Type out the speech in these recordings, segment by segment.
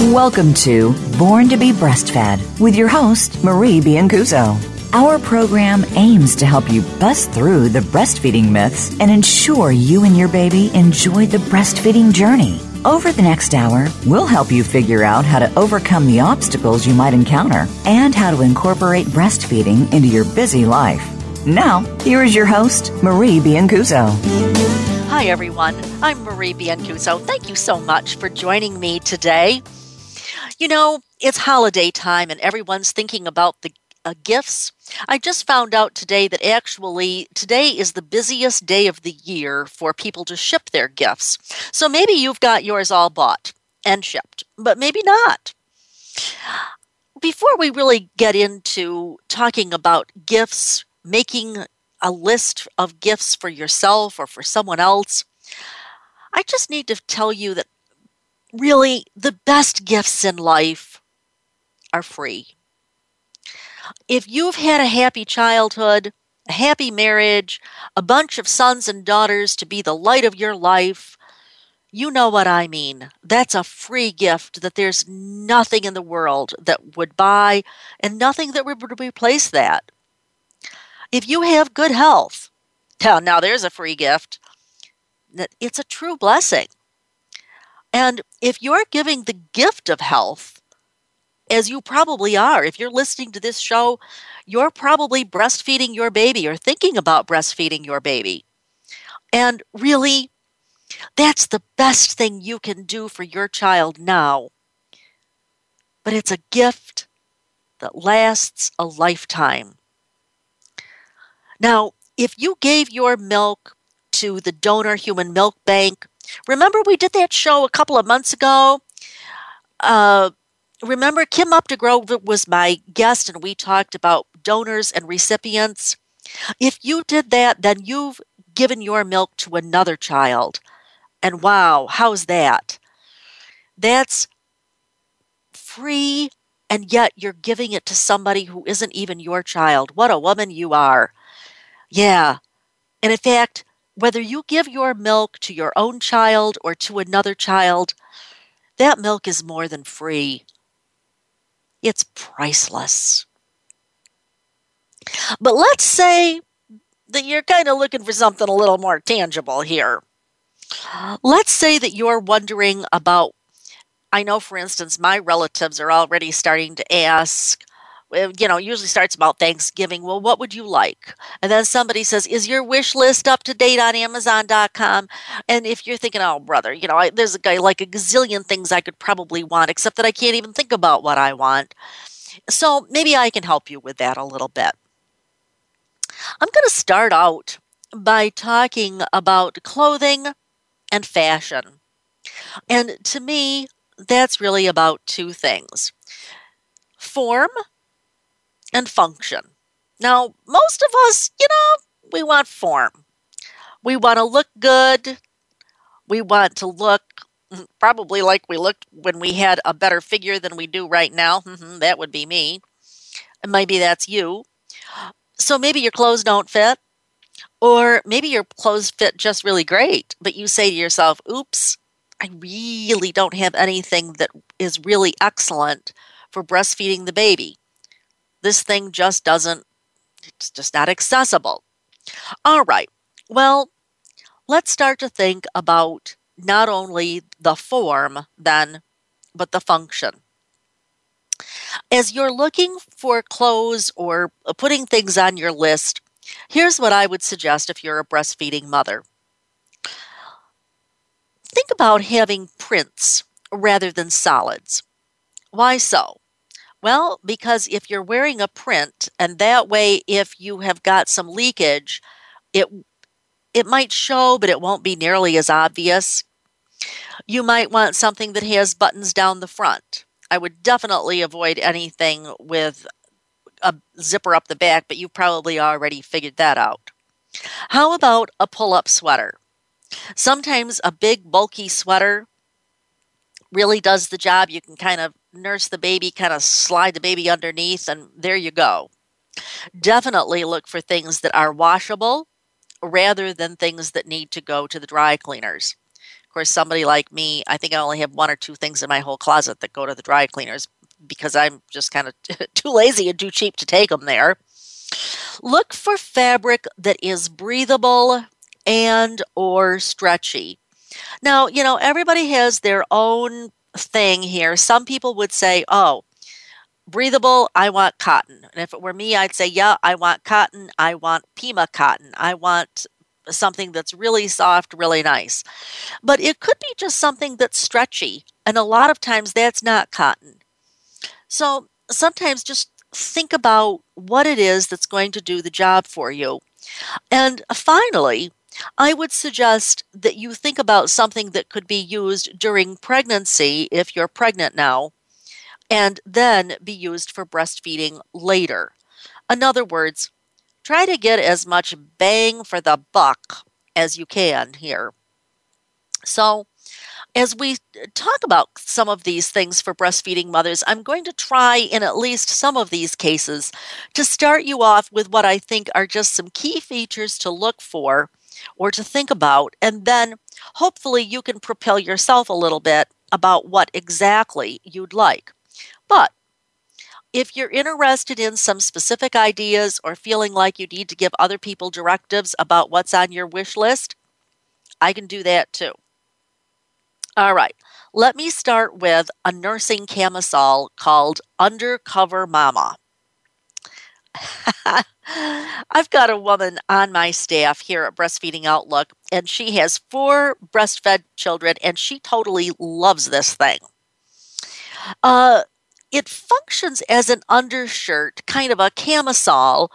Welcome to Born to be Breastfed with your host, Marie Biancuzzo. Our program aims to help you bust through the breastfeeding myths and ensure you and your baby enjoy the breastfeeding journey. Over the next hour, we'll help you figure out how to overcome the obstacles you might encounter and how to incorporate breastfeeding into your busy life. Now, here is your host, Marie Biancuzzo. Hi, everyone. I'm Marie Biancuzzo. Thank you so much for joining me today. You know, it's holiday time and everyone's thinking about the uh, gifts. I just found out today that actually today is the busiest day of the year for people to ship their gifts. So maybe you've got yours all bought and shipped, but maybe not. Before we really get into talking about gifts, making a list of gifts for yourself or for someone else, I just need to tell you that really the best gifts in life are free. If you've had a happy childhood, a happy marriage, a bunch of sons and daughters to be the light of your life, you know what I mean. That's a free gift that there's nothing in the world that would buy and nothing that would replace that. If you have good health, now, there's a free gift. It's a true blessing. And if you're giving the gift of health, as you probably are, if you're listening to this show, you're probably breastfeeding your baby or thinking about breastfeeding your baby. And really, that's the best thing you can do for your child now. But it's a gift that lasts a lifetime. Now, if you gave your milk to the donor human milk bank Remember, we did that show a couple of months ago? Uh, remember, Kim Updegrove was my guest, and we talked about donors and recipients. If you did that, then you've given your milk to another child. And wow, how's that? That's free, and yet you're giving it to somebody who isn't even your child. What a woman you are. Yeah. And in fact, whether you give your milk to your own child or to another child, that milk is more than free. It's priceless. But let's say that you're kind of looking for something a little more tangible here. Let's say that you're wondering about, I know, for instance, my relatives are already starting to ask, Eh, you know, usually starts about Thanksgiving. Well, what would you like? And then somebody says, Is your wish list up to date on Amazon.com? And if you're thinking, Oh, brother, you know, I, there's a guy like a gazillion things I could probably want, except that I can't even think about what I want. So maybe I can help you with that a little bit. I'm going to start out by talking about clothing and fashion. And to me, that's really about two things form and function. Now, most of us, you know, we want form. We want to look good. We want to look mm, probably like we looked when we had a better figure than we do right now. That would be me. And maybe that's you. So maybe your clothes don't fit, or maybe your clothes fit just really great, but you say to yourself, oops, I really don't have anything that is really excellent for breastfeeding the baby. This thing just doesn't, it's just not accessible. All right. Well, let's start to think about not only the form then, but the function. As you're looking for clothes or putting things on your list, here's what I would suggest if you're a breastfeeding mother. Think about having prints rather than solids. Why so? Well, because if you're wearing a print, and that way, if you have got some leakage, it it might show, but it won't be nearly as obvious. You might want something that has buttons down the front. I would definitely avoid anything with a zipper up the back, but you probably already figured that out. How about a pull up sweater? Sometimes a big, bulky sweater really does the job. You can kind of nurse the baby, kind of slide the baby underneath, and there you go. Definitely look for things that are washable rather than things that need to go to the dry cleaners. Of course, somebody like me, I think I only have one or two things in my whole closet that go to the dry cleaners because I'm just kind of too lazy and too cheap to take them there. Look for fabric that is breathable and or stretchy. Now, you know, everybody has their own thing here. Some people would say, "Oh, breathable, I want cotton." And if it were me, I'd say, "Yeah, I want cotton. I want Pima cotton. I want something that's really soft, really nice." But it could be just something that's stretchy, and a lot of times that's not cotton. So, sometimes just think about what it is that's going to do the job for you. And finally, I would suggest that you think about something that could be used during pregnancy if you're pregnant now, and then be used for breastfeeding later. In other words, try to get as much bang for the buck as you can here. So, as we talk about some of these things for breastfeeding mothers, I'm going to try in at least some of these cases to start you off with what I think are just some key features to look for or to think about, and then hopefully you can propel yourself a little bit about what exactly you'd like. But if you're interested in some specific ideas or feeling like you need to give other people directives about what's on your wish list, I can do that too. All right, let me start with a nursing camisole called Undercover Mama. I've got a woman on my staff here at Breastfeeding Outlook, and she has four breastfed children, and she totally loves this thing. Uh, it functions as an undershirt, kind of a camisole,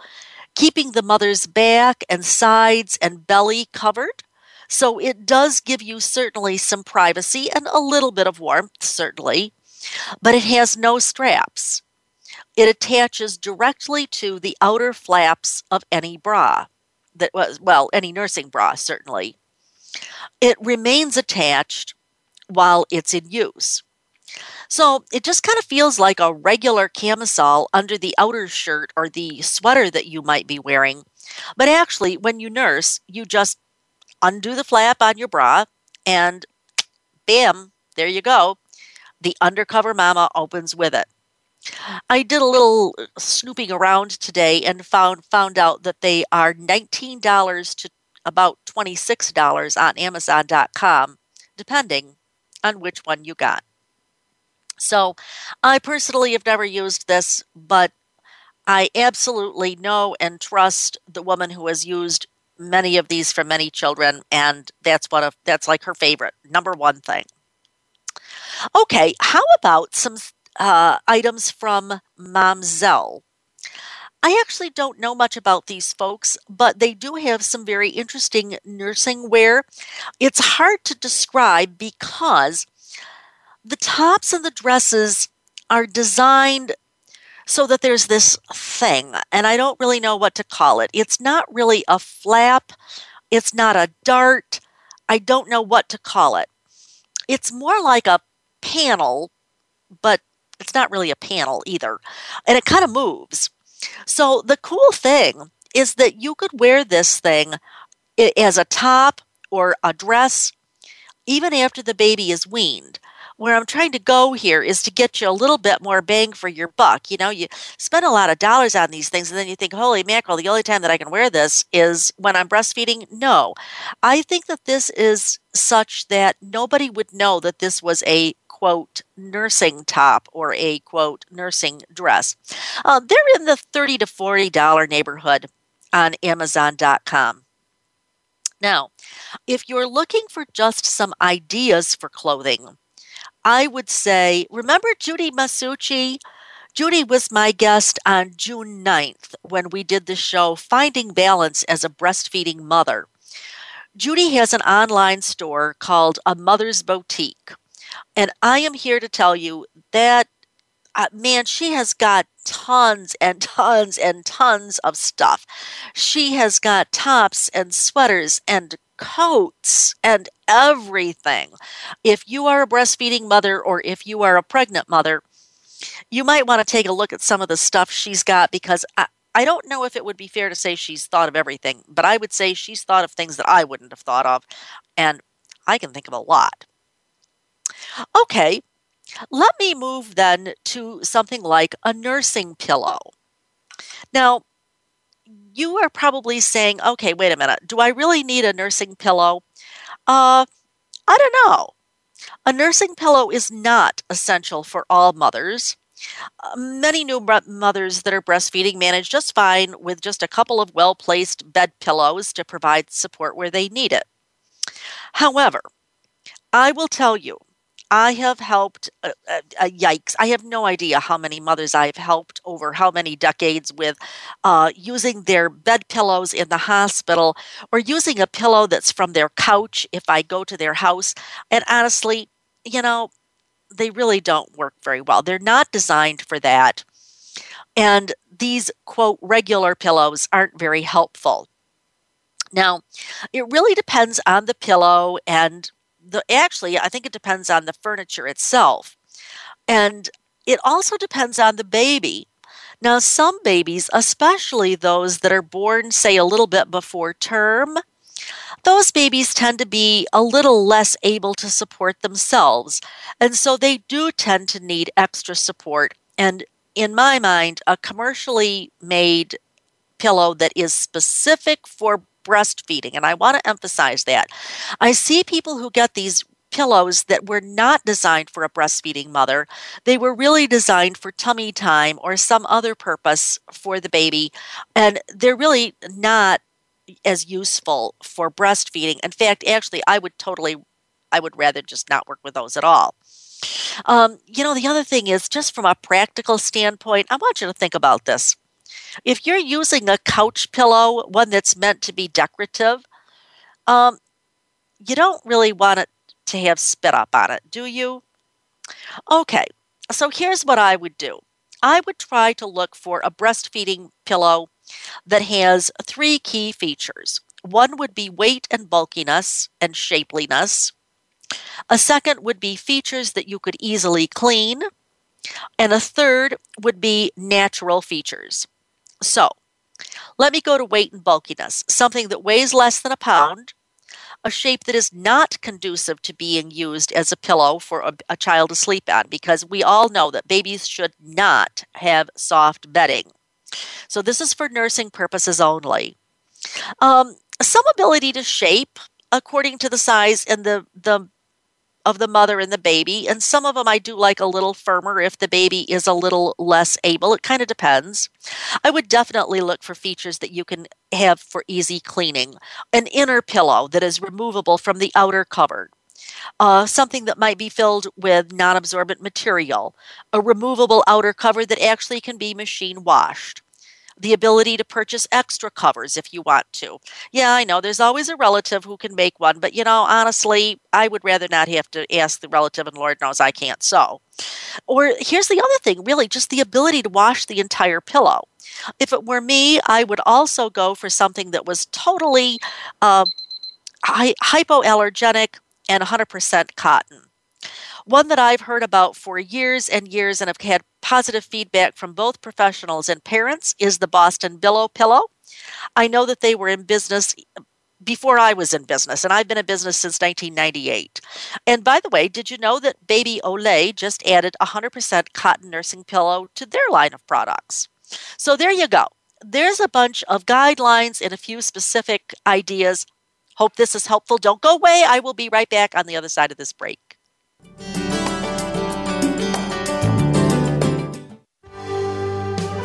keeping the mother's back and sides and belly covered. So it does give you certainly some privacy and a little bit of warmth, certainly, but it has no straps. It attaches directly to the outer flaps of any bra that was, well, any nursing bra, certainly. It remains attached while it's in use. So it just kind of feels like a regular camisole under the outer shirt or the sweater that you might be wearing. But actually, when you nurse, you just undo the flap on your bra, and bam, there you go. The undercover mama opens with it. I did a little uh, snooping around today and found found out that they are $19 to about $26 on amazon.com depending on which one you got. So, I personally have never used this, but I absolutely know and trust the woman who has used many of these for many children, and that's one of that's like her favorite number one thing. Okay, how about some uh, items from Momzelle? I actually don't know much about these folks, but they do have some very interesting nursing wear. It's hard to describe because the tops and the dresses are designed so that there's this thing, and I don't really know what to call it. It's not really a flap, it's not a dart. I don't know what to call it. It's more like a panel, but it's not really a panel either. And it kind of moves. So the cool thing is that you could wear this thing as a top or a dress even after the baby is weaned where I'm trying to go here is to get you a little bit more bang for your buck. You know, you spend a lot of dollars on these things and then you think, holy mackerel, the only time that I can wear this is when I'm breastfeeding. No, I think that this is such that nobody would know that this was a quote nursing top or a quote nursing dress. Uh, they're in the 30 to $40 neighborhood on Amazon.com. Now, if you're looking for just some ideas for clothing, I would say, remember Judy Masucci? Judy was my guest on June 9th when we did the show Finding Balance as a Breastfeeding Mother. Judy has an online store called A Mother's Boutique. And I am here to tell you that, uh, man, she has got tons and tons and tons of stuff. She has got tops and sweaters and coats and everything. If you are a breastfeeding mother or if you are a pregnant mother, you might want to take a look at some of the stuff she's got because I, I don't know if it would be fair to say she's thought of everything, but I would say she's thought of things that I wouldn't have thought of. And I can think of a lot. Okay, let me move then to something like a nursing pillow. Now, you are probably saying, okay, wait a minute, do I really need a nursing pillow? Uh, I don't know. A nursing pillow is not essential for all mothers. Uh, many new mothers that are breastfeeding manage just fine with just a couple of well placed bed pillows to provide support where they need it. However, I will tell you I have helped, uh, uh, uh, yikes, I have no idea how many mothers I've helped over how many decades with uh, using their bed pillows in the hospital or using a pillow that's from their couch if I go to their house. And honestly, you know, they really don't work very well. They're not designed for that. And these, quote, regular pillows aren't very helpful. Now, it really depends on the pillow and the actually I think it depends on the furniture itself. And it also depends on the baby. Now, some babies, especially those that are born, say, a little bit before term, those babies tend to be a little less able to support themselves. And so they do tend to need extra support. And in my mind, a commercially made pillow that is specific for breastfeeding. And I want to emphasize that. I see people who get these pillows that were not designed for a breastfeeding mother. They were really designed for tummy time or some other purpose for the baby. And they're really not as useful for breastfeeding. In fact, actually, I would totally, I would rather just not work with those at all. Um, you know, the other thing is just from a practical standpoint, I want you to think about this. If you're using a couch pillow, one that's meant to be decorative, um, you don't really want it to have spit up on it, do you? Okay, so here's what I would do I would try to look for a breastfeeding pillow that has three key features. One would be weight and bulkiness and shapeliness. A second would be features that you could easily clean. And a third would be natural features. So, let me go to weight and bulkiness something that weighs less than a pound, a shape that is not conducive to being used as a pillow for a, a, child to sleep on because we all know that babies should not have soft bedding. So, this is for nursing purposes only. Um, some ability to shape according to the size and the, the of the mother and the baby. And some of them I do like a little firmer if the baby is a little less able. It kind of depends. I would definitely look for features that you can have for easy cleaning. An inner pillow that is removable from the outer cover. Uh, something that might be filled with non absorbent material, a removable outer cover that actually can be machine washed the ability to purchase extra covers if you want to. Yeah, I know there's always a relative who can make one, but you know, honestly, I would rather not have to ask the relative, and Lord knows I can't sew. Or here's the other thing really, just the ability to wash the entire pillow. If it were me, I would also go for something that was totally uh, hypoallergenic and 100% cotton. One that I've heard about for years and years and have had positive feedback from both professionals and parents is the Boston Billow Pillow. I know that they were in business before I was in business, and I've been in business since 1998. And by the way, did you know that Bebe au Lait just added 100% cotton nursing pillow to their line of products? So there you go. There's a bunch of guidelines and a few specific ideas. Hope this is helpful. Don't go away. I will be right back on the other side of this break.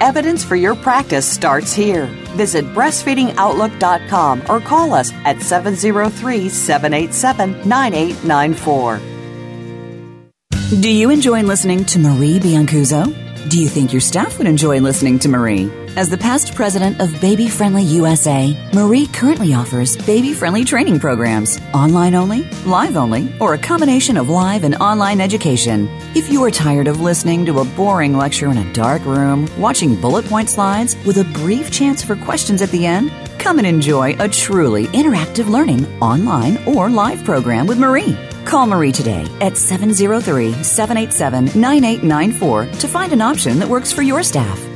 Evidence for your practice starts here. Visit breastfeedingoutlook.com or call us at 703 787 9894. Do you enjoy listening to Marie Biancuzzo? Do you think your staff would enjoy listening to Marie? As the past president of Baby Friendly USA, Marie currently offers baby friendly training programs, online only, live only, or a combination of live and online education. If you are tired of listening to a boring lecture in a dark room, watching bullet point slides with a brief chance for questions at the end, come and enjoy a truly interactive learning online or live program with Marie. Call Marie today at 703 787 9894 to find an option that works for your staff.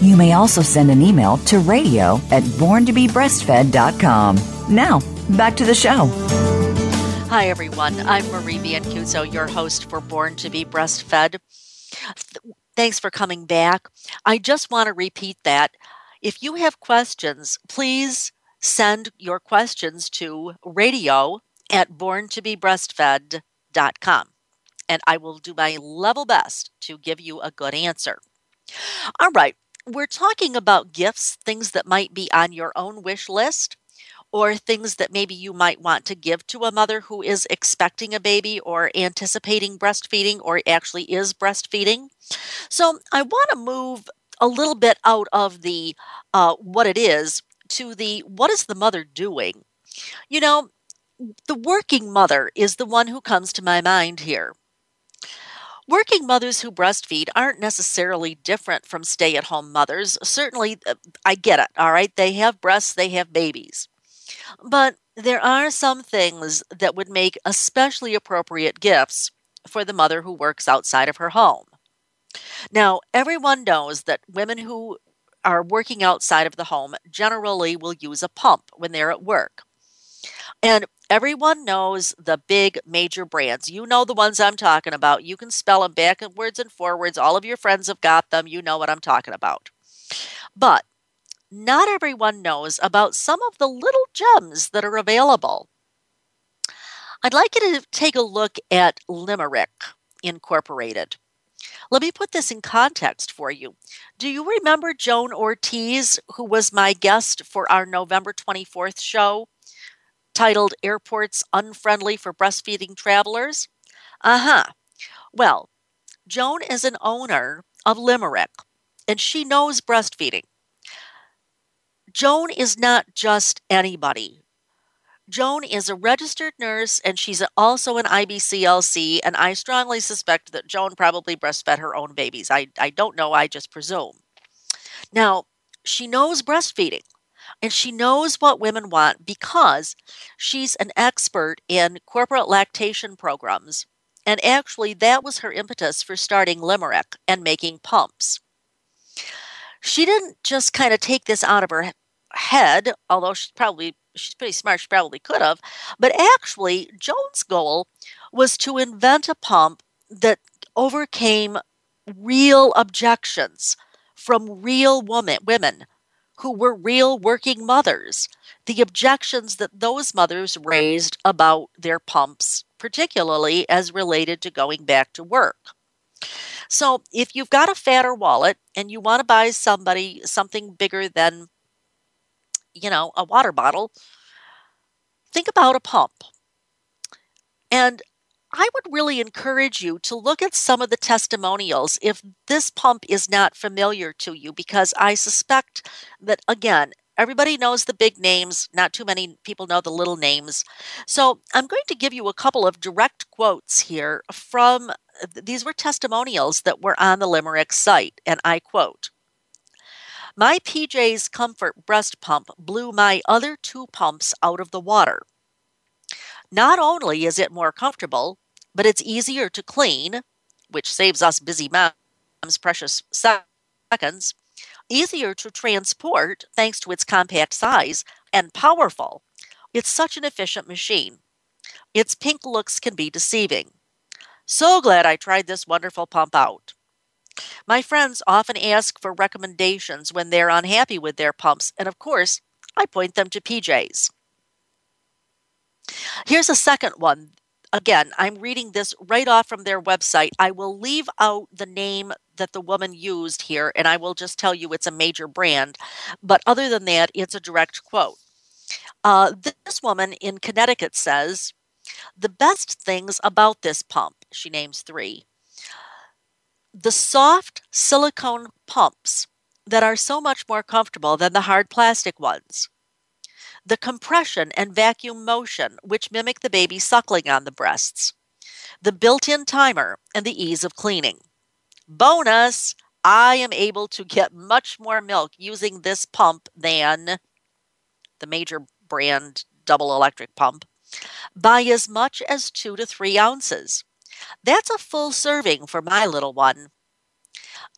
You may also send an email to radio at borntobebreastfed.com. Now, back to the show. Hi, everyone. I'm Marie Biancuzzo, your host for Born to be Breastfed. Thanks for coming back. I just want to repeat that. If you have questions, please send your questions to radio at borntobebreastfed.com and I will do my level best to give you a good answer. All right, we're talking about gifts, things that might be on your own wish list or things that maybe you might want to give to a mother who is expecting a baby or anticipating breastfeeding or actually is breastfeeding. So I want to move a little bit out of the uh, what it is to the what is the mother doing. You know, the working mother is the one who comes to my mind here. Working mothers who breastfeed aren't necessarily different from stay at home mothers. Certainly, uh, I get it, all right? They have breasts, they have babies. But there are some things that would make especially appropriate gifts for the mother who works outside of her home. Now, everyone knows that women who are working outside of the home generally will use a pump when they're at work. And everyone knows the big major brands. You know the ones I'm talking about. You can spell them backwards and forwards. All of your friends have got them. You know what I'm talking about. But not everyone knows about some of the little gems that are available. I'd like you to take a look at Limerick Incorporated. Let me put this in context for you. Do you remember Joan Ortiz, who was my guest for our November 24th show titled Airports Unfriendly for Breastfeeding Travelers? Uh huh. Well, Joan is an owner of Limerick and she knows breastfeeding. Joan is not just anybody. Joan is a registered nurse and she's also an IBCLC, and I strongly suspect that Joan probably breastfed her own babies. I, I don't know, I just presume. Now, she knows breastfeeding and she knows what women want because she's an expert in corporate lactation programs. And actually, that was her impetus for starting Limerick and making pumps. She didn't just kind of take this out of her head, although she's probably she's pretty smart, she probably could have. But actually, Joan's goal was to invent a pump that overcame real objections from real woman, women who were real working mothers. The objections that those mothers raised about their pumps, particularly as related to going back to work. So, if you've got a fatter wallet and you want to buy somebody something bigger than, you know, a water bottle, think about a pump. And I would really encourage you to look at some of the testimonials if this pump is not familiar to you, because I suspect that, again, everybody knows the big names, not too many people know the little names. So I'm going to give you a couple of direct quotes here from these were testimonials that were on the Limerick site, and I quote. My PJ's Comfort breast pump blew my other two pumps out of the water. Not only is it more comfortable, but it's easier to clean, which saves us busy moms precious seconds, easier to transport thanks to its compact size, and powerful. It's such an efficient machine. Its pink looks can be deceiving. So glad I tried this wonderful pump out. My friends often ask for recommendations when they're unhappy with their pumps, and of course, I point them to PJs. Here's a second one. Again, I'm reading this right off from their website. I will leave out the name that the woman used here, and I will just tell you it's a major brand. But other than that, it's a direct quote. Uh, this woman in Connecticut says, The best things about this pump, she names three, the soft silicone pumps that are so much more comfortable than the hard plastic ones the compression and vacuum motion, which mimic the baby suckling on the breasts, the built in timer, and the ease of cleaning. Bonus! I am able to get much more milk using this pump than the major brand double electric pump by as much as two to three ounces. That's a full serving for my little one.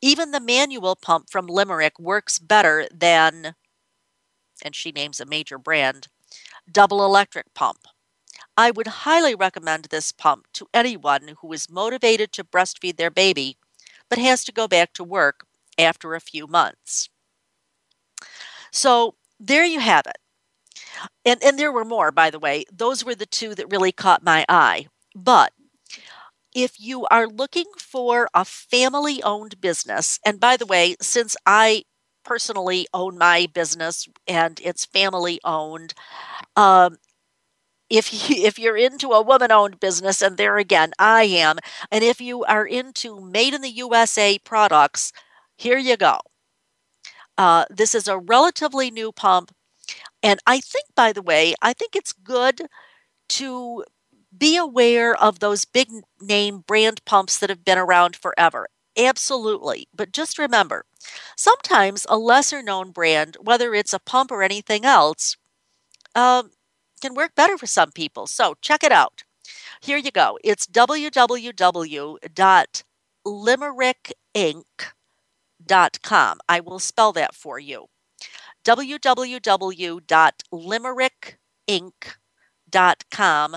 Even the manual pump from Limerick works better than and she names a major brand, double electric pump. I would highly recommend this pump to anyone who is motivated to breastfeed their baby but has to go back to work after a few months. So there you have it. And, and there were more, by the way. Those were the two that really caught my eye. But if you are looking for a family owned business, and by the way, since I personally own my business and it's family owned. Um, if you, if you're into a woman-owned business, and there again, I am, and if you are into made in the USA products, here you go. Uh, this is a relatively new pump, and I think, by the way, I think it's good to be aware of those big name brand pumps that have been around forever. Absolutely. But just remember, sometimes a lesser known brand, whether it's a pump or anything else, um, can work better for some people. So check it out. Here you go. It's www.limerickinc.com. I will spell that for you. www.limerickinc.com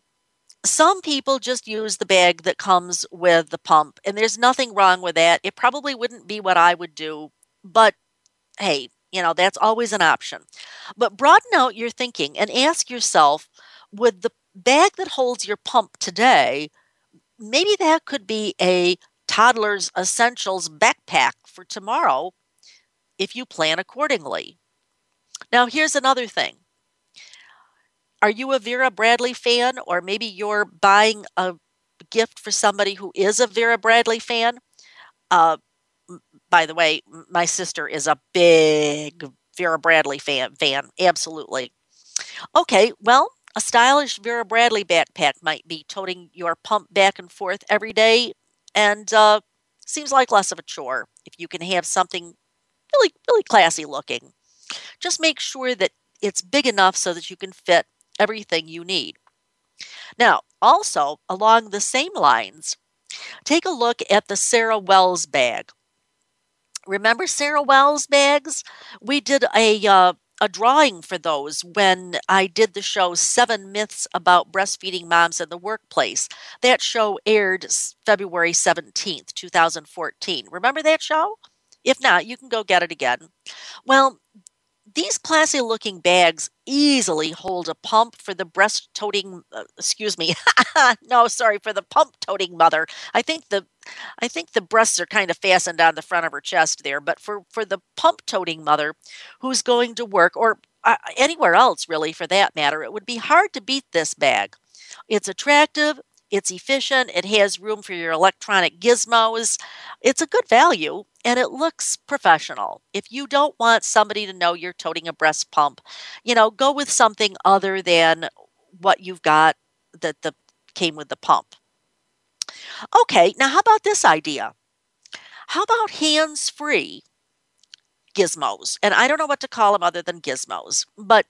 some people just use the bag that comes with the pump, and there's nothing wrong with that. It probably wouldn't be what I would do, but hey, you know, that's always an option. But broaden out your thinking and ask yourself would the bag that holds your pump today, maybe that could be a toddler's essentials backpack for tomorrow if you plan accordingly. Now, here's another thing. Are you a Vera Bradley fan, or maybe you're buying a gift for somebody who is a Vera Bradley fan? Uh, by the way, my sister is a big Vera Bradley fan. Fan, absolutely. Okay, well, a stylish Vera Bradley backpack might be toting your pump back and forth every day, and uh, seems like less of a chore if you can have something really, really classy looking. Just make sure that it's big enough so that you can fit everything you need. Now, also along the same lines, take a look at the Sarah Wells bag. Remember Sarah Wells bags? We did a uh, a drawing for those when I did the show Seven Myths About Breastfeeding Moms in the Workplace. That show aired February 17th, 2014. Remember that show? If not, you can go get it again. Well, these classy looking bags easily hold a pump for the breast toting uh, excuse me no sorry for the pump toting mother. I think the i think the breasts are kind of fastened on the front of her chest there but for for the pump toting mother who's going to work or uh, anywhere else really for that matter it would be hard to beat this bag. It's attractive it's efficient. It has room for your electronic gizmos. It's a good value and it looks professional. If you don't want somebody to know you're toting a breast pump, you know, go with something other than what you've got that the came with the pump. Okay, now how about this idea? How about hands-free gizmos? And I don't know what to call them other than gizmos, but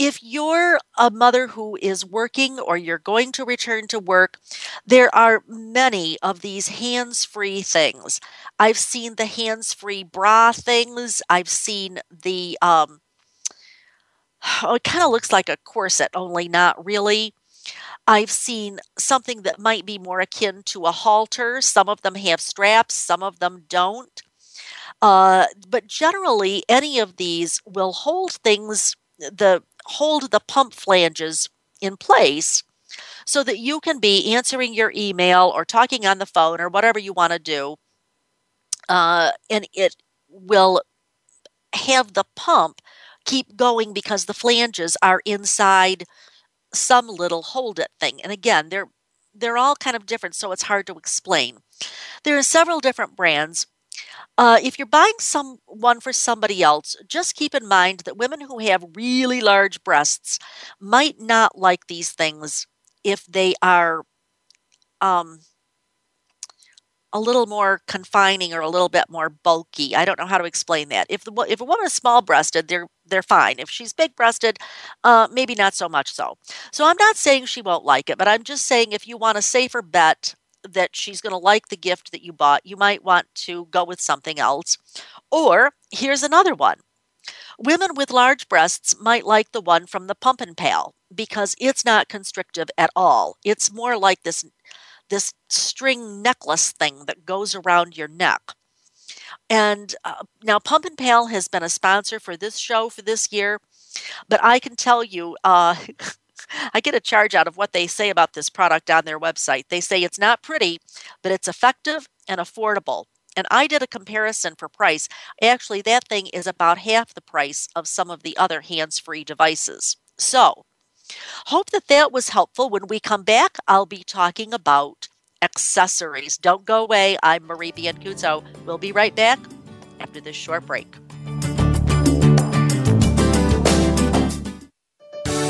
if you're a mother who is working or you're going to return to work, there are many of these hands free things. I've seen the hands free bra things, I've seen the, um, oh, it kind of looks like a corset, only not really. I've seen something that might be more akin to a halter. Some of them have straps, some of them don't. Uh, but generally, any of these will hold things the hold the pump flanges in place so that you can be answering your email or talking on the phone or whatever you want to do. Uh, and it will have the pump keep going because the flanges are inside some little hold it thing. And again, they're they're all kind of different, so it's hard to explain. There are several different brands. Uh, if you're buying some one for somebody else, just keep in mind that women who have really large breasts might not like these things if they are um, a little more confining or a little bit more bulky. I don't know how to explain that. If the if a woman is small breasted, they're they're fine. If she's big breasted, uh, maybe not so much so. So I'm not saying she won't like it, but I'm just saying if you want a safer bet that she's going to like the gift that you bought, you might want to go with something else. Or here's another one. Women with large breasts might like the one from the Pumpin' Pal because it's not constrictive at all. It's more like this this string necklace thing that goes around your neck. And uh, now Pumpin' Pal has been a sponsor for this show for this year, but I can tell you uh, I get a charge out of what they say about this product on their website. They say it's not pretty, but it's effective and affordable. And I did a comparison for price. Actually, that thing is about half the price of some of the other hands free devices. So, hope that that was helpful. When we come back, I'll be talking about accessories. Don't go away. I'm Marie Biancuzzo. We'll be right back after this short break.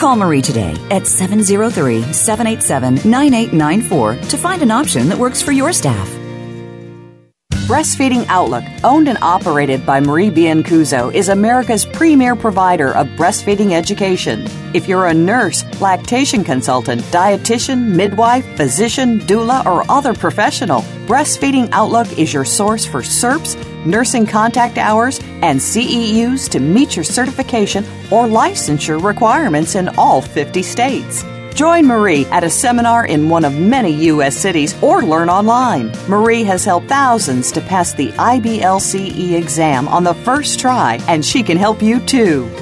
Call Marie today at 703 787 9894 to find an option that works for your staff. Breastfeeding Outlook, owned and operated by Marie Biancuzzo, is America's premier provider of breastfeeding education. If you're a nurse, lactation consultant, dietitian, midwife, physician, doula, or other professional, Breastfeeding Outlook is your source for CERPs, nursing contact hours, and CEUs to meet your certification or licensure requirements in all 50 states. Join Marie at a seminar in one of many U.S. cities or learn online. Marie has helped thousands to pass the IBLCE exam on the first try, and she can help you too.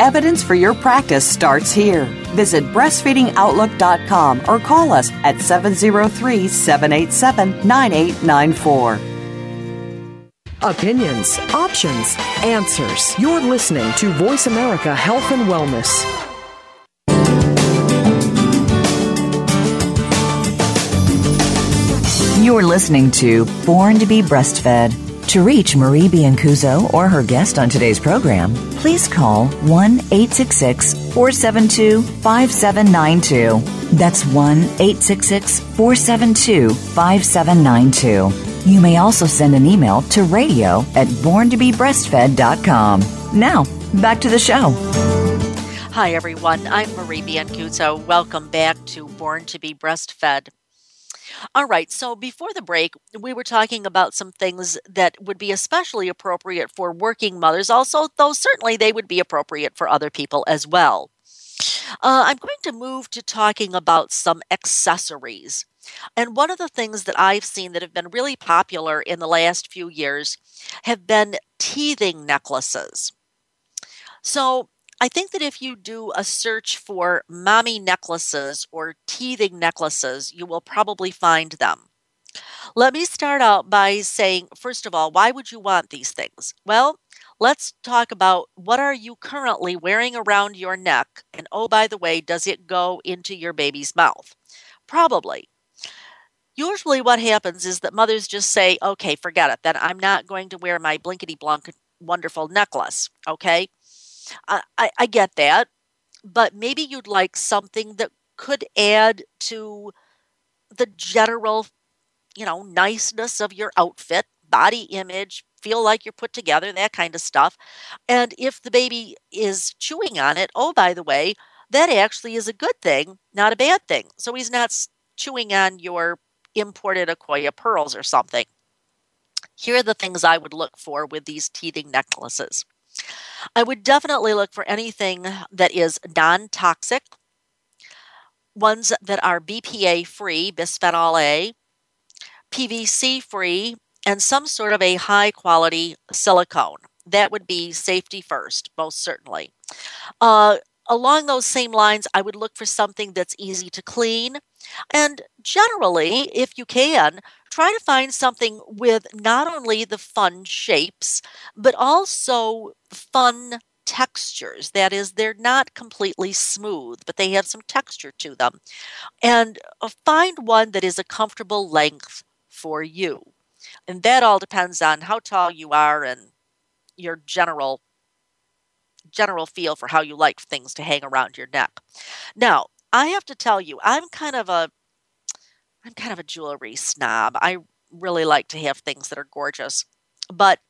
Evidence for your practice starts here. Visit breastfeedingoutlook.com or call us at 703 787 9894. Opinions, options, answers. You're listening to Voice America Health and Wellness. You're listening to Born to be Breastfed. To reach Marie Biancuzzo or her guest on today's program, please call 1 866 472 5792. That's 1 866 472 5792. You may also send an email to radio at borntobebreastfed.com. Now, back to the show. Hi, everyone. I'm Marie Biancuzzo. Welcome back to Born to be Breastfed. All right, so before the break, we were talking about some things that would be especially appropriate for working mothers, also, though certainly they would be appropriate for other people as well. Uh, I'm going to move to talking about some accessories. And one of the things that I've seen that have been really popular in the last few years have been teething necklaces. So, I think that if you do a search for mommy necklaces or teething necklaces, you will probably find them. Let me start out by saying, first of all, why would you want these things? Well, let's talk about what are you currently wearing around your neck? And oh, by the way, does it go into your baby's mouth? Probably. Usually, what happens is that mothers just say, okay, forget it, then I'm not going to wear my blinkety blunk wonderful necklace. Okay. I, I, I get that, but maybe you'd like something that could add to the general, you know, niceness of your outfit, body image, feel like you're put together, that kind of stuff. And if the baby is chewing on it, oh, by the way, that actually is a good thing, not a bad thing. So he's not chewing on your imported Akoya pearls or something. Here are the things I would look for with these teething necklaces. I would definitely look for anything that is non toxic, ones that are BPA free, bisphenol A, PVC free, and some sort of a high quality silicone. That would be safety first, most certainly. Uh, along those same lines, I would look for something that's easy to clean. And generally, if you can, try to find something with not only the fun shapes, but also fun textures. That is, they're not completely smooth, but they have some texture to them. And uh, find one that is a comfortable length for you. And that all depends on how tall you are and your general general feel for how you like things to hang around your neck. Now, I have to tell you, I'm kind of a I'm kind of a jewelry snob. I really like to have things that are gorgeous. But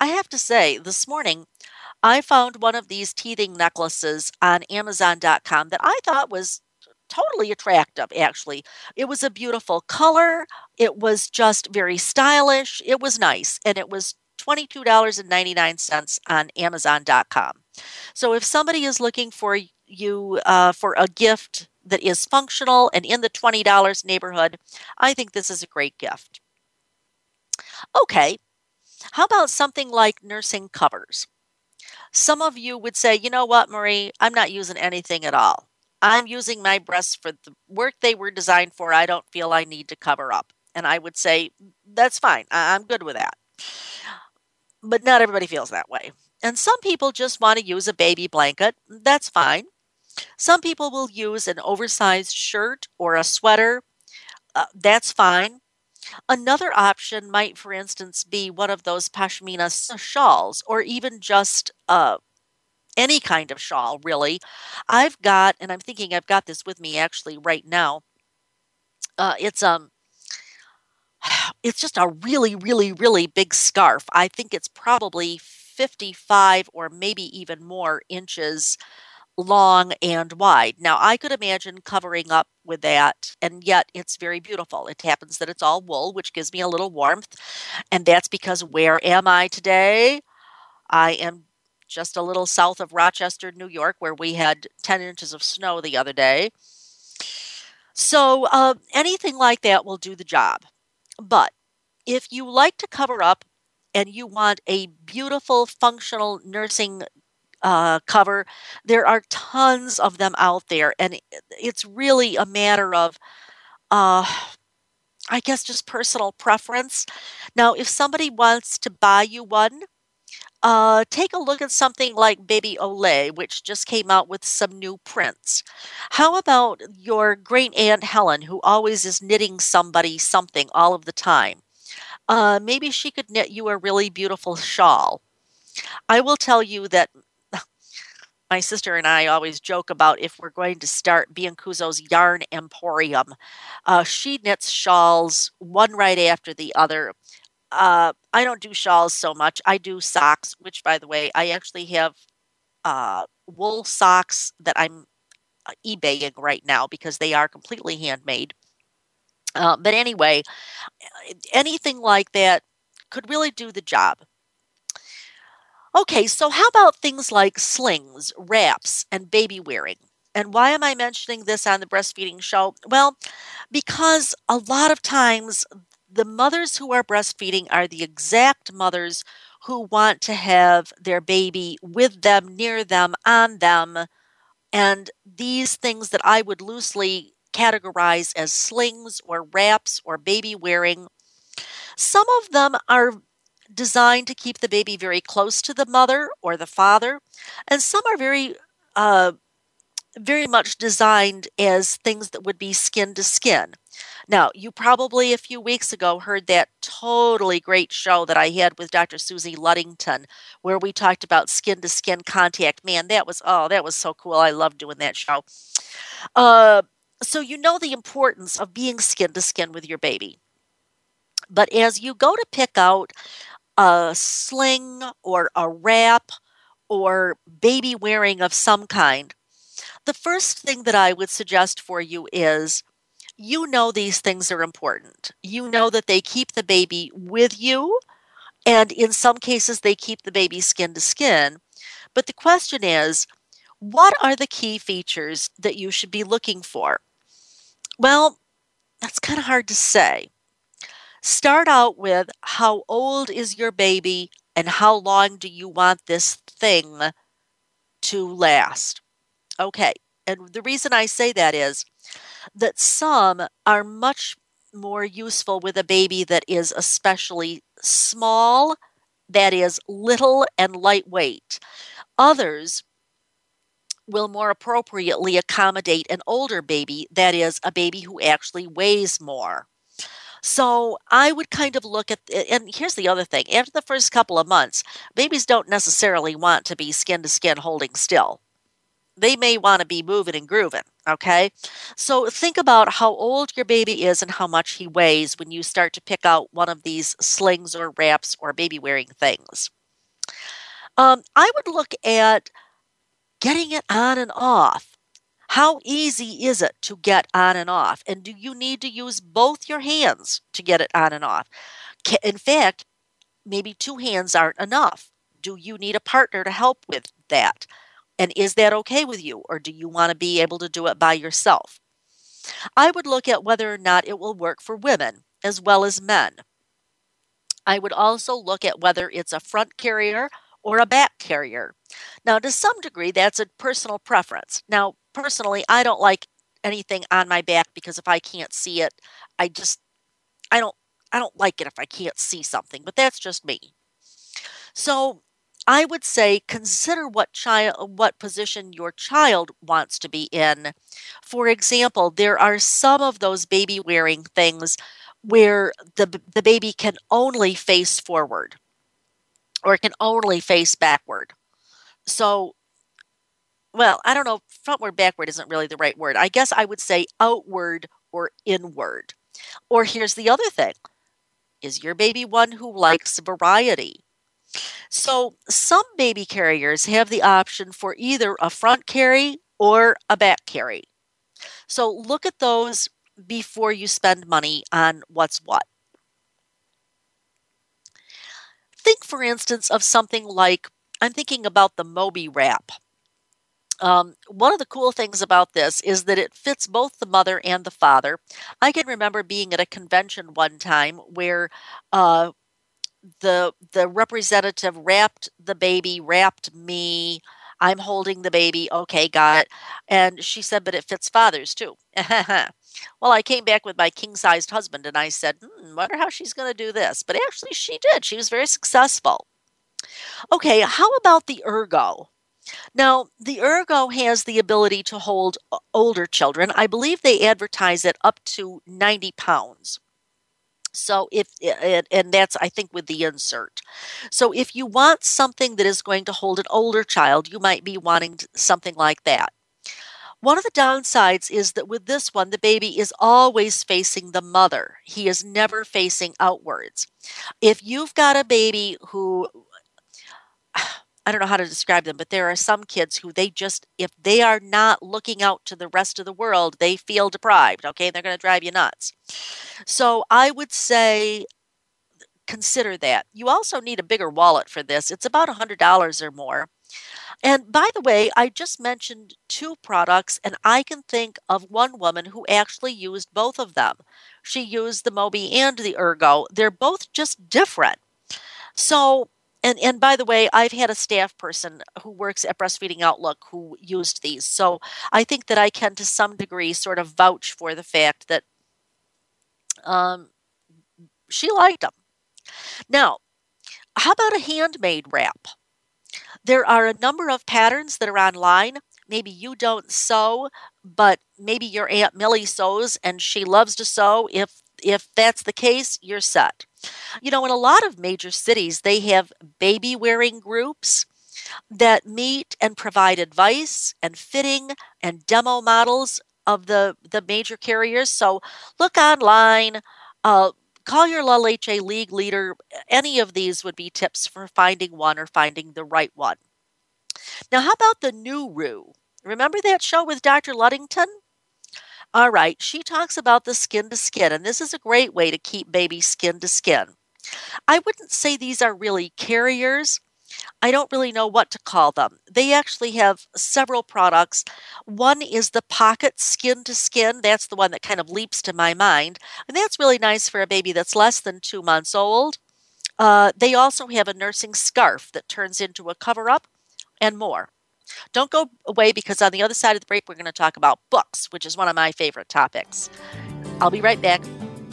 I have to say, this morning I found one of these teething necklaces on Amazon.com that I thought was totally attractive, actually. It was a beautiful color. It was just very stylish. It was nice. And it was $22.99 on Amazon.com. So if somebody is looking for you uh, for a gift that is functional and in the $20 neighborhood, I think this is a great gift. Okay, how about something like nursing covers? Some of you would say, you know what, Marie, I'm not using anything at all. I'm using my breasts for the work they were designed for. I don't feel I need to cover up. And I would say, that's fine. I'm good with that. But not everybody feels that way. And some people just want to use a baby blanket. That's fine. Some people will use an oversized shirt or a sweater. Uh, that's fine. Another option might, for instance, be one of those pashmina shawls or even just uh, any kind of shawl, really. I've got, and I'm thinking I've got this with me actually right now. Uh, it's um, it's just a really, really, really big scarf. I think it's probably 55 or maybe even more inches long and wide. Now, I could imagine covering up with that, and yet it's very beautiful. It happens that it's all wool, which gives me a little warmth. And that's because where am I today? I am just a little south of Rochester, New York, where we had 10 inches of snow the other day. So uh, anything like that will do the job. But if you like to cover up and you want a beautiful, functional nursing uh, cover. There are tons of them out there, and it's really a matter of, uh, I guess, just personal preference. Now, if somebody wants to buy you one, uh, take a look at something like Bebe au Lait, which just came out with some new prints. How about your great Aunt Helen, who always is knitting somebody something all of the time? Uh, maybe she could knit you a really beautiful shawl. I will tell you that my sister and I always joke about if we're going to start Biancuzzo's Yarn Emporium. Uh, she knits shawls one right after the other. Uh, I don't do shawls so much. I do socks, which, by the way, I actually have uh, wool socks that I'm uh, eBaying right now because they are completely handmade. Uh, but anyway, anything like that could really do the job. Okay, so how about things like slings, wraps, and baby wearing? And why am I mentioning this on the breastfeeding show? Well, because a lot of times the mothers who are breastfeeding are the exact mothers who want to have their baby with them, near them, on them. And these things that I would loosely categorize as slings or wraps or baby wearing, some of them are designed to keep the baby very close to the mother or the father, and some are very uh, very much designed as things that would be skin to skin. Now, you probably a few weeks ago heard that totally great show that I had with Dr. Susie Ludington, where we talked about skin to skin contact. Man, that was, oh, that was so cool. I love doing that show. Uh, so, you know the importance of being skin to skin with your baby. But as you go to pick out a sling or a wrap or baby wearing of some kind, the first thing that I would suggest for you is you know these things are important. You know that they keep the baby with you, and in some cases, they keep the baby skin to skin. But the question is, what are the key features that you should be looking for? Well, that's kind of hard to say. Start out with how old is your baby and how long do you want this thing to last? Okay, and the reason I say that is that some are much more useful with a baby that is especially small, that is little and lightweight. Others will more appropriately accommodate an older baby, that is, a baby who actually weighs more. So I would kind of look at, and here's the other thing after the first couple of months, babies don't necessarily want to be skin to skin holding still. They may want to be moving and grooving, okay? So think about how old your baby is and how much he weighs when you start to pick out one of these slings or wraps or baby wearing things. Um, I would look at getting it on and off. How easy is it to get on and off? And do you need to use both your hands to get it on and off? In fact, maybe two hands aren't enough. Do you need a partner to help with that? And is that okay with you? Or do you want to be able to do it by yourself? I would look at whether or not it will work for women as well as men. I would also look at whether it's a front carrier or a back carrier. Now, to some degree, that's a personal preference. Now, personally, I don't like anything on my back because if I can't see it, I just I don't I don't like it if I can't see something, but that's just me. So, I would say consider what child what position your child wants to be in. For example, there are some of those baby wearing things where the the baby can only face forward or can only face backward. So well, I don't know, frontward backward isn't really the right word. I guess I would say outward or inward. Or here's the other thing. Is your baby one who likes variety? So, some baby carriers have the option for either a front carry or a back carry. So, look at those before you spend money on what's what. Think, for instance, of something like I'm thinking about the Moby wrap. Um, one of the cool things about this is that it fits both the mother and the father. I can remember being at a convention one time where uh, the the representative wrapped the baby, wrapped me. I'm holding the baby. Okay, got it. And she said, but it fits fathers too. well, I came back with my king sized husband and I said, hmm, wonder how she's going to do this. But actually, she did. She was very successful. Okay, how about the ergo? Now, the Ergo has the ability to hold older children. I believe they advertise it up to 90 pounds. So if and that's I think with the insert. So if you want something that is going to hold an older child, you might be wanting something like that. One of the downsides is that with this one, the baby is always facing the mother. He is never facing outwards. If you've got a baby who I don't know how to describe them, but there are some kids who they just, if they are not looking out to the rest of the world, they feel deprived. Okay. They're going to drive you nuts. So I would say consider that. You also need a bigger wallet for this. It's about $100 or more. And by the way, I just mentioned two products, and I can think of one woman who actually used both of them. She used the Moby and the Ergo. They're both just different. So and and by the way, I've had a staff person who works at Breastfeeding Outlook who used these. So I think that I can to some degree sort of vouch for the fact that um, she liked them. Now, how about a handmade wrap? There are a number of patterns that are online. Maybe you don't sew, but maybe your Aunt Millie sews and she loves to sew. If if that's the case, you're set. You know, in a lot of major cities, they have baby wearing groups that meet and provide advice and fitting and demo models of the, the major carriers. So look online, uh, call your Leche League leader. Any of these would be tips for finding one or finding the right one. Now, how about the Nuroo? Remember that show with Dr. Ludington? All right, she talks about the skin to skin, and this is a great way to keep baby skin to skin. I wouldn't say these are really carriers. I don't really know what to call them. They actually have several products. One is the pocket skin to skin. That's the one that kind of leaps to my mind. And that's really nice for a baby that's less than two months old. Uh, they also have a nursing scarf that turns into a cover up and more. Don't go away because on the other side of the break, we're going to talk about books, which is one of my favorite topics. I'll be right back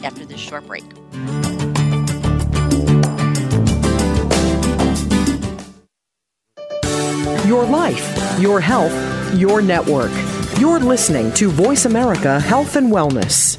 after this short break. Your life, your health, your network. You're listening to Voice America Health and Wellness.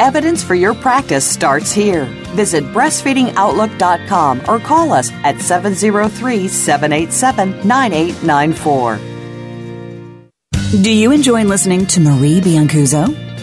Evidence for your practice starts here. Visit breastfeedingoutlook.com or call us at 703 787 9894. Do you enjoy listening to Marie Biancuzzo?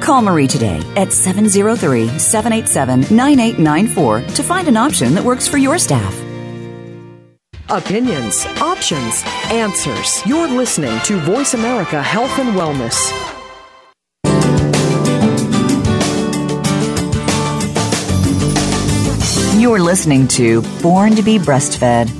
Call Marie today at 703 787 9894 to find an option that works for your staff. Opinions, options, answers. You're listening to Voice America Health and Wellness. You're listening to Born to be Breastfed.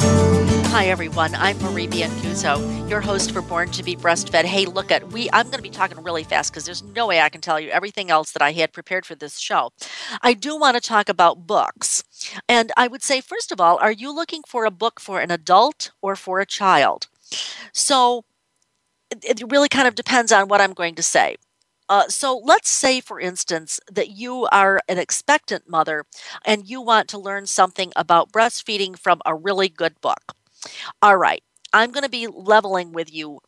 Hi everyone, I'm Marie Biancuzzo, your host for Born to be Breastfed. Hey, look at we I'm going to be talking really fast because there's no way I can tell you everything else that I had prepared for this show. I do want to talk about books. And I would say first of all, are you looking for a book for an adult or for a child? So it, it really kind of depends on what I'm going to say. Uh, so let's say, for instance, that you are an expectant mother and you want to learn something about breastfeeding from a really good book. All right, I'm going to be leveling with you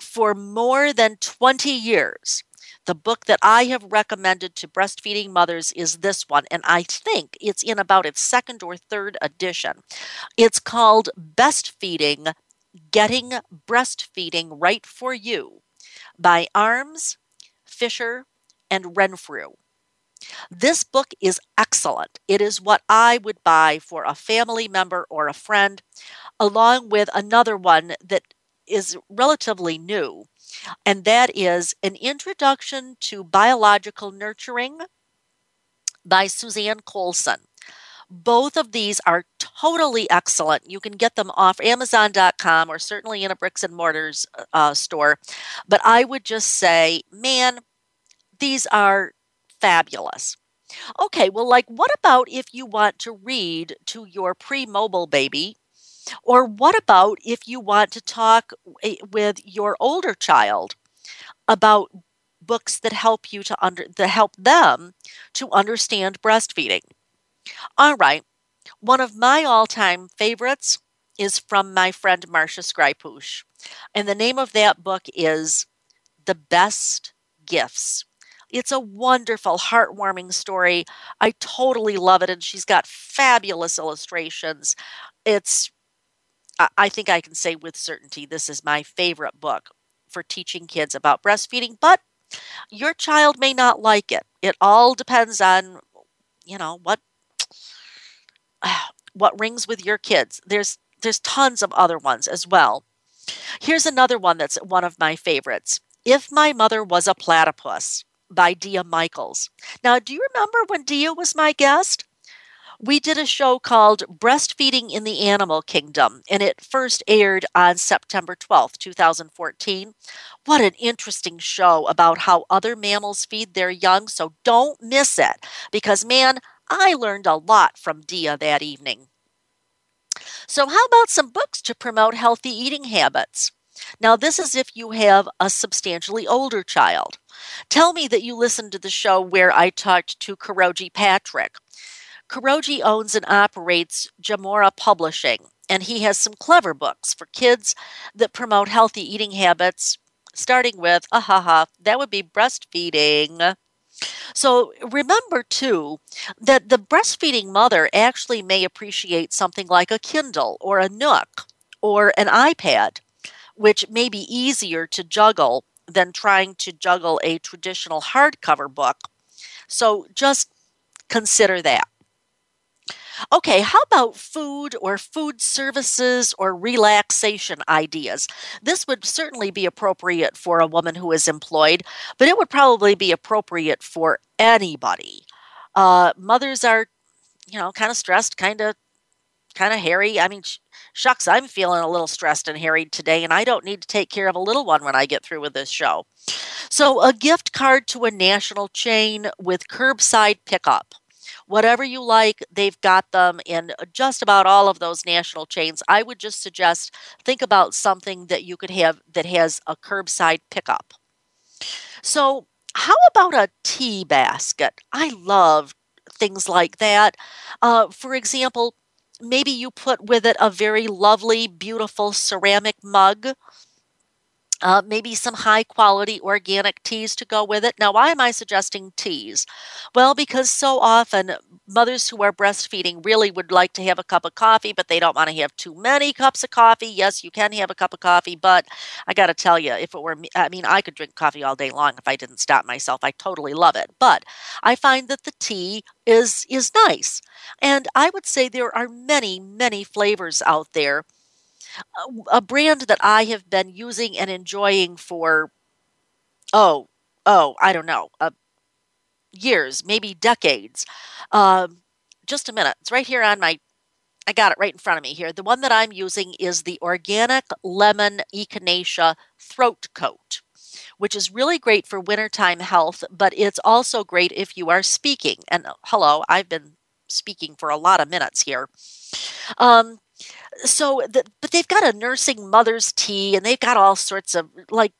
for more than 20 years. The book that I have recommended to breastfeeding mothers is this one, and I think it's in about its second or third edition. It's called Best Feeding Getting Breastfeeding Right for You by Arms, Fisher, and Renfrew. This book is excellent. It is what I would buy for a family member or a friend, along with another one that is relatively new, and that is An Introduction to Biological Nurturing by Suzanne Colson. Both of these are totally excellent. You can get them off Amazon.com or certainly in a bricks and mortars uh, store. But I would just say, man, these are fabulous. Okay, well, like, what about if you want to read to your pre mobile baby? Or what about if you want to talk eh, with your older child about books that help you to under that help them to understand breastfeeding? All right, one of my all-time favorites is from my friend Marsha Skrypuch, and the name of that book is The Best Gifts. It's a wonderful, heartwarming story. I totally love it, and she's got fabulous illustrations. It's, I think I can say with certainty, this is my favorite book for teaching kids about breastfeeding, but your child may not like it. It all depends on, you know, what what rings with your kids. There's there's tons of other ones as well. Here's another one that's one of my favorites. If My Mother Was a Platypus by Dia Michels. Now, do you remember when Dia was my guest? We did a show called Breastfeeding in the Animal Kingdom, and it first aired on September 12th, 2014. What an interesting show about how other mammals feed their young, so don't miss it because, man, I learned a lot from Dia that evening. So, how about some books to promote healthy eating habits? Now, this is if you have a substantially older child. Tell me that you listened to the show where I talked to Kuroji Patrick. Kuroji owns and operates Jamora Publishing, and he has some clever books for kids that promote healthy eating habits, starting with, ahaha, that would be breastfeeding. So remember too that the breastfeeding mother actually may appreciate something like a Kindle or a Nook or an iPad, which may be easier to juggle than trying to juggle a traditional hardcover book. So just consider that. Okay, how about food or food services or relaxation ideas? This would certainly be appropriate for a woman who is employed, but it would probably be appropriate for anybody. Uh, mothers are, you know, kind of stressed, kind of, kind of hairy. I mean, sh- shucks, I'm feeling a little stressed and harried today, and I don't need to take care of a little one when I get through with this show. So, a gift card to a national chain with curbside pickup whatever you like, they've got them in just about all of those national chains. I would just suggest think about something that you could have that has a curbside pickup. So, how about a tea basket? I love things like that. Uh, for example, maybe you put with it a very lovely, beautiful ceramic mug uh, maybe some high quality organic teas to go with it. Now, why am I suggesting teas? Well, because so often mothers who are breastfeeding really would like to have a cup of coffee, but they don't want to have too many cups of coffee. Yes, you can have a cup of coffee, but I got to tell you, if it were me, I mean, I could drink coffee all day long if I didn't stop myself. I totally love it. But I find that the tea is is nice. And I would say there are many, many flavors out there a brand that I have been using and enjoying for oh oh I don't know uh, years maybe decades. Um, just a minute, it's right here on my. I got it right in front of me here. The one that I'm using is the Organic Lemon Echinacea Throat Coat, which is really great for wintertime health, but it's also great if you are speaking. And hello, I've been speaking for a lot of minutes here. Um, so the, but they've got a nursing mother's tea and they've got all sorts of like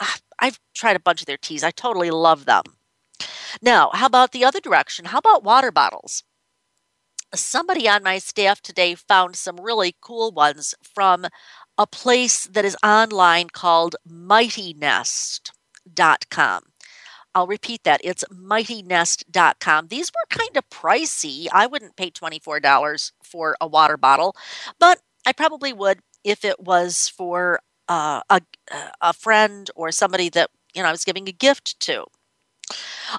ah, I've tried a bunch of their teas. I totally love them. Now, how about the other direction? How about water bottles? Somebody on my staff today found some really cool ones from a place that is online called mightynest.com. I'll repeat that. It's mightynest.com. These were kind of pricey. I wouldn't pay $24 for a water bottle, but I probably would if it was for uh, a, a friend or somebody that you know I was giving a gift to.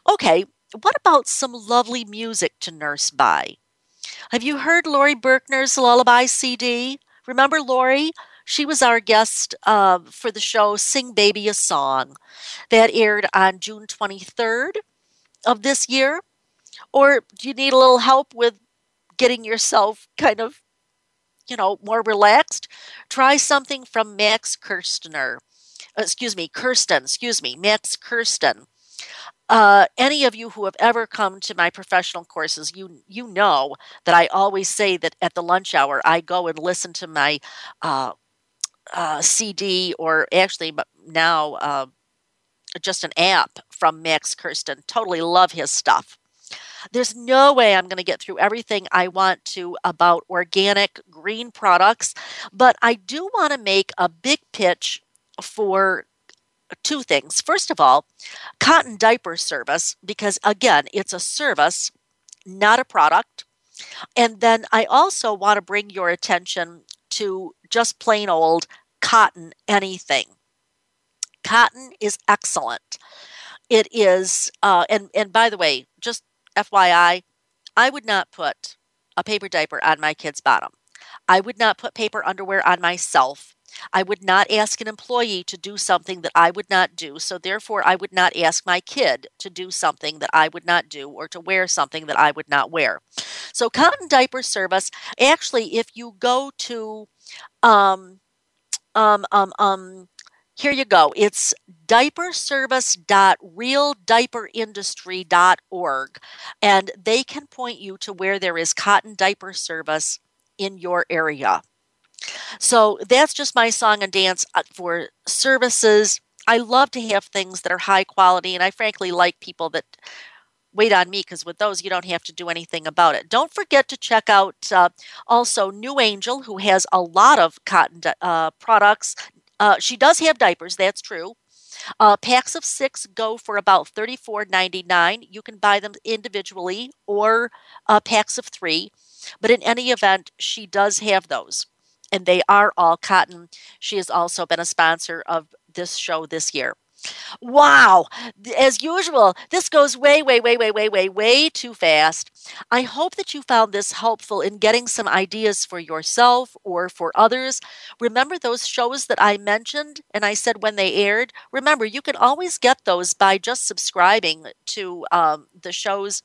Okay, what about some lovely music to nurse by? Have you heard Laurie Berkner's Lullaby CD? Remember Laurie? She was our guest uh, for the show Sing Baby a Song that aired on June 23rd of this year. Or do you need a little help with getting yourself kind of, you know, more relaxed? Try something from Max Kirstener. Excuse me, Kirsten, excuse me, Max Kirsten. Uh, any of you who have ever come to my professional courses, you you know that I always say that at the lunch hour I go and listen to my uh, uh, CD or actually now uh, just an app from Max Kirsten. Totally love his stuff. There's no way I'm going to get through everything I want to about organic green products, but I do want to make a big pitch for two things. First of all, cotton diaper service, because again, it's a service, not a product. And then I also want to bring your attention to just plain old cotton anything. Cotton is excellent. It is, uh, and and by the way, just FYI, I would not put a paper diaper on my kid's bottom. I would not put paper underwear on myself. I would not ask an employee to do something that I would not do. So, therefore, I would not ask my kid to do something that I would not do or to wear something that I would not wear. So, cotton diaper service, actually, if you go to, um, um, um, um, here you go. It's diaperservice.realdiaperindustry.org, and they can point you to where there is cotton diaper service in your area. So that's just my song and dance uh, for services. I love to have things that are high quality, and I frankly like people that wait on me because with those you don't have to do anything about it. Don't forget to check out uh, also Angel, who has a lot of cotton uh, products. Uh, she does have diapers, that's true. Uh, packs of six go for about $34.99. You can buy them individually or uh, packs of three. But in any event, she does have those, and they are all cotton. She has also been a sponsor of this show this year. Wow. As usual, this goes way, way, way, way, way, way, way too fast. I hope that you found this helpful in getting some ideas for yourself or for others. Remember those shows that I mentioned and I said when they aired? Remember, you can always get those by just subscribing to um, the shows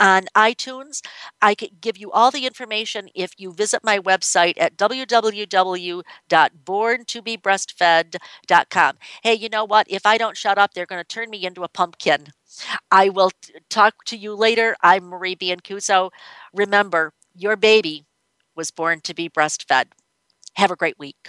on iTunes. I can give you all the information if you visit my website at www.borntobebreastfed.com. Hey, you know what? If I don't shut up, they're going to turn me into a pumpkin. I will t- talk to you later. I'm Marie Biancuzzo. Remember, your baby was born to be breastfed. Have a great week.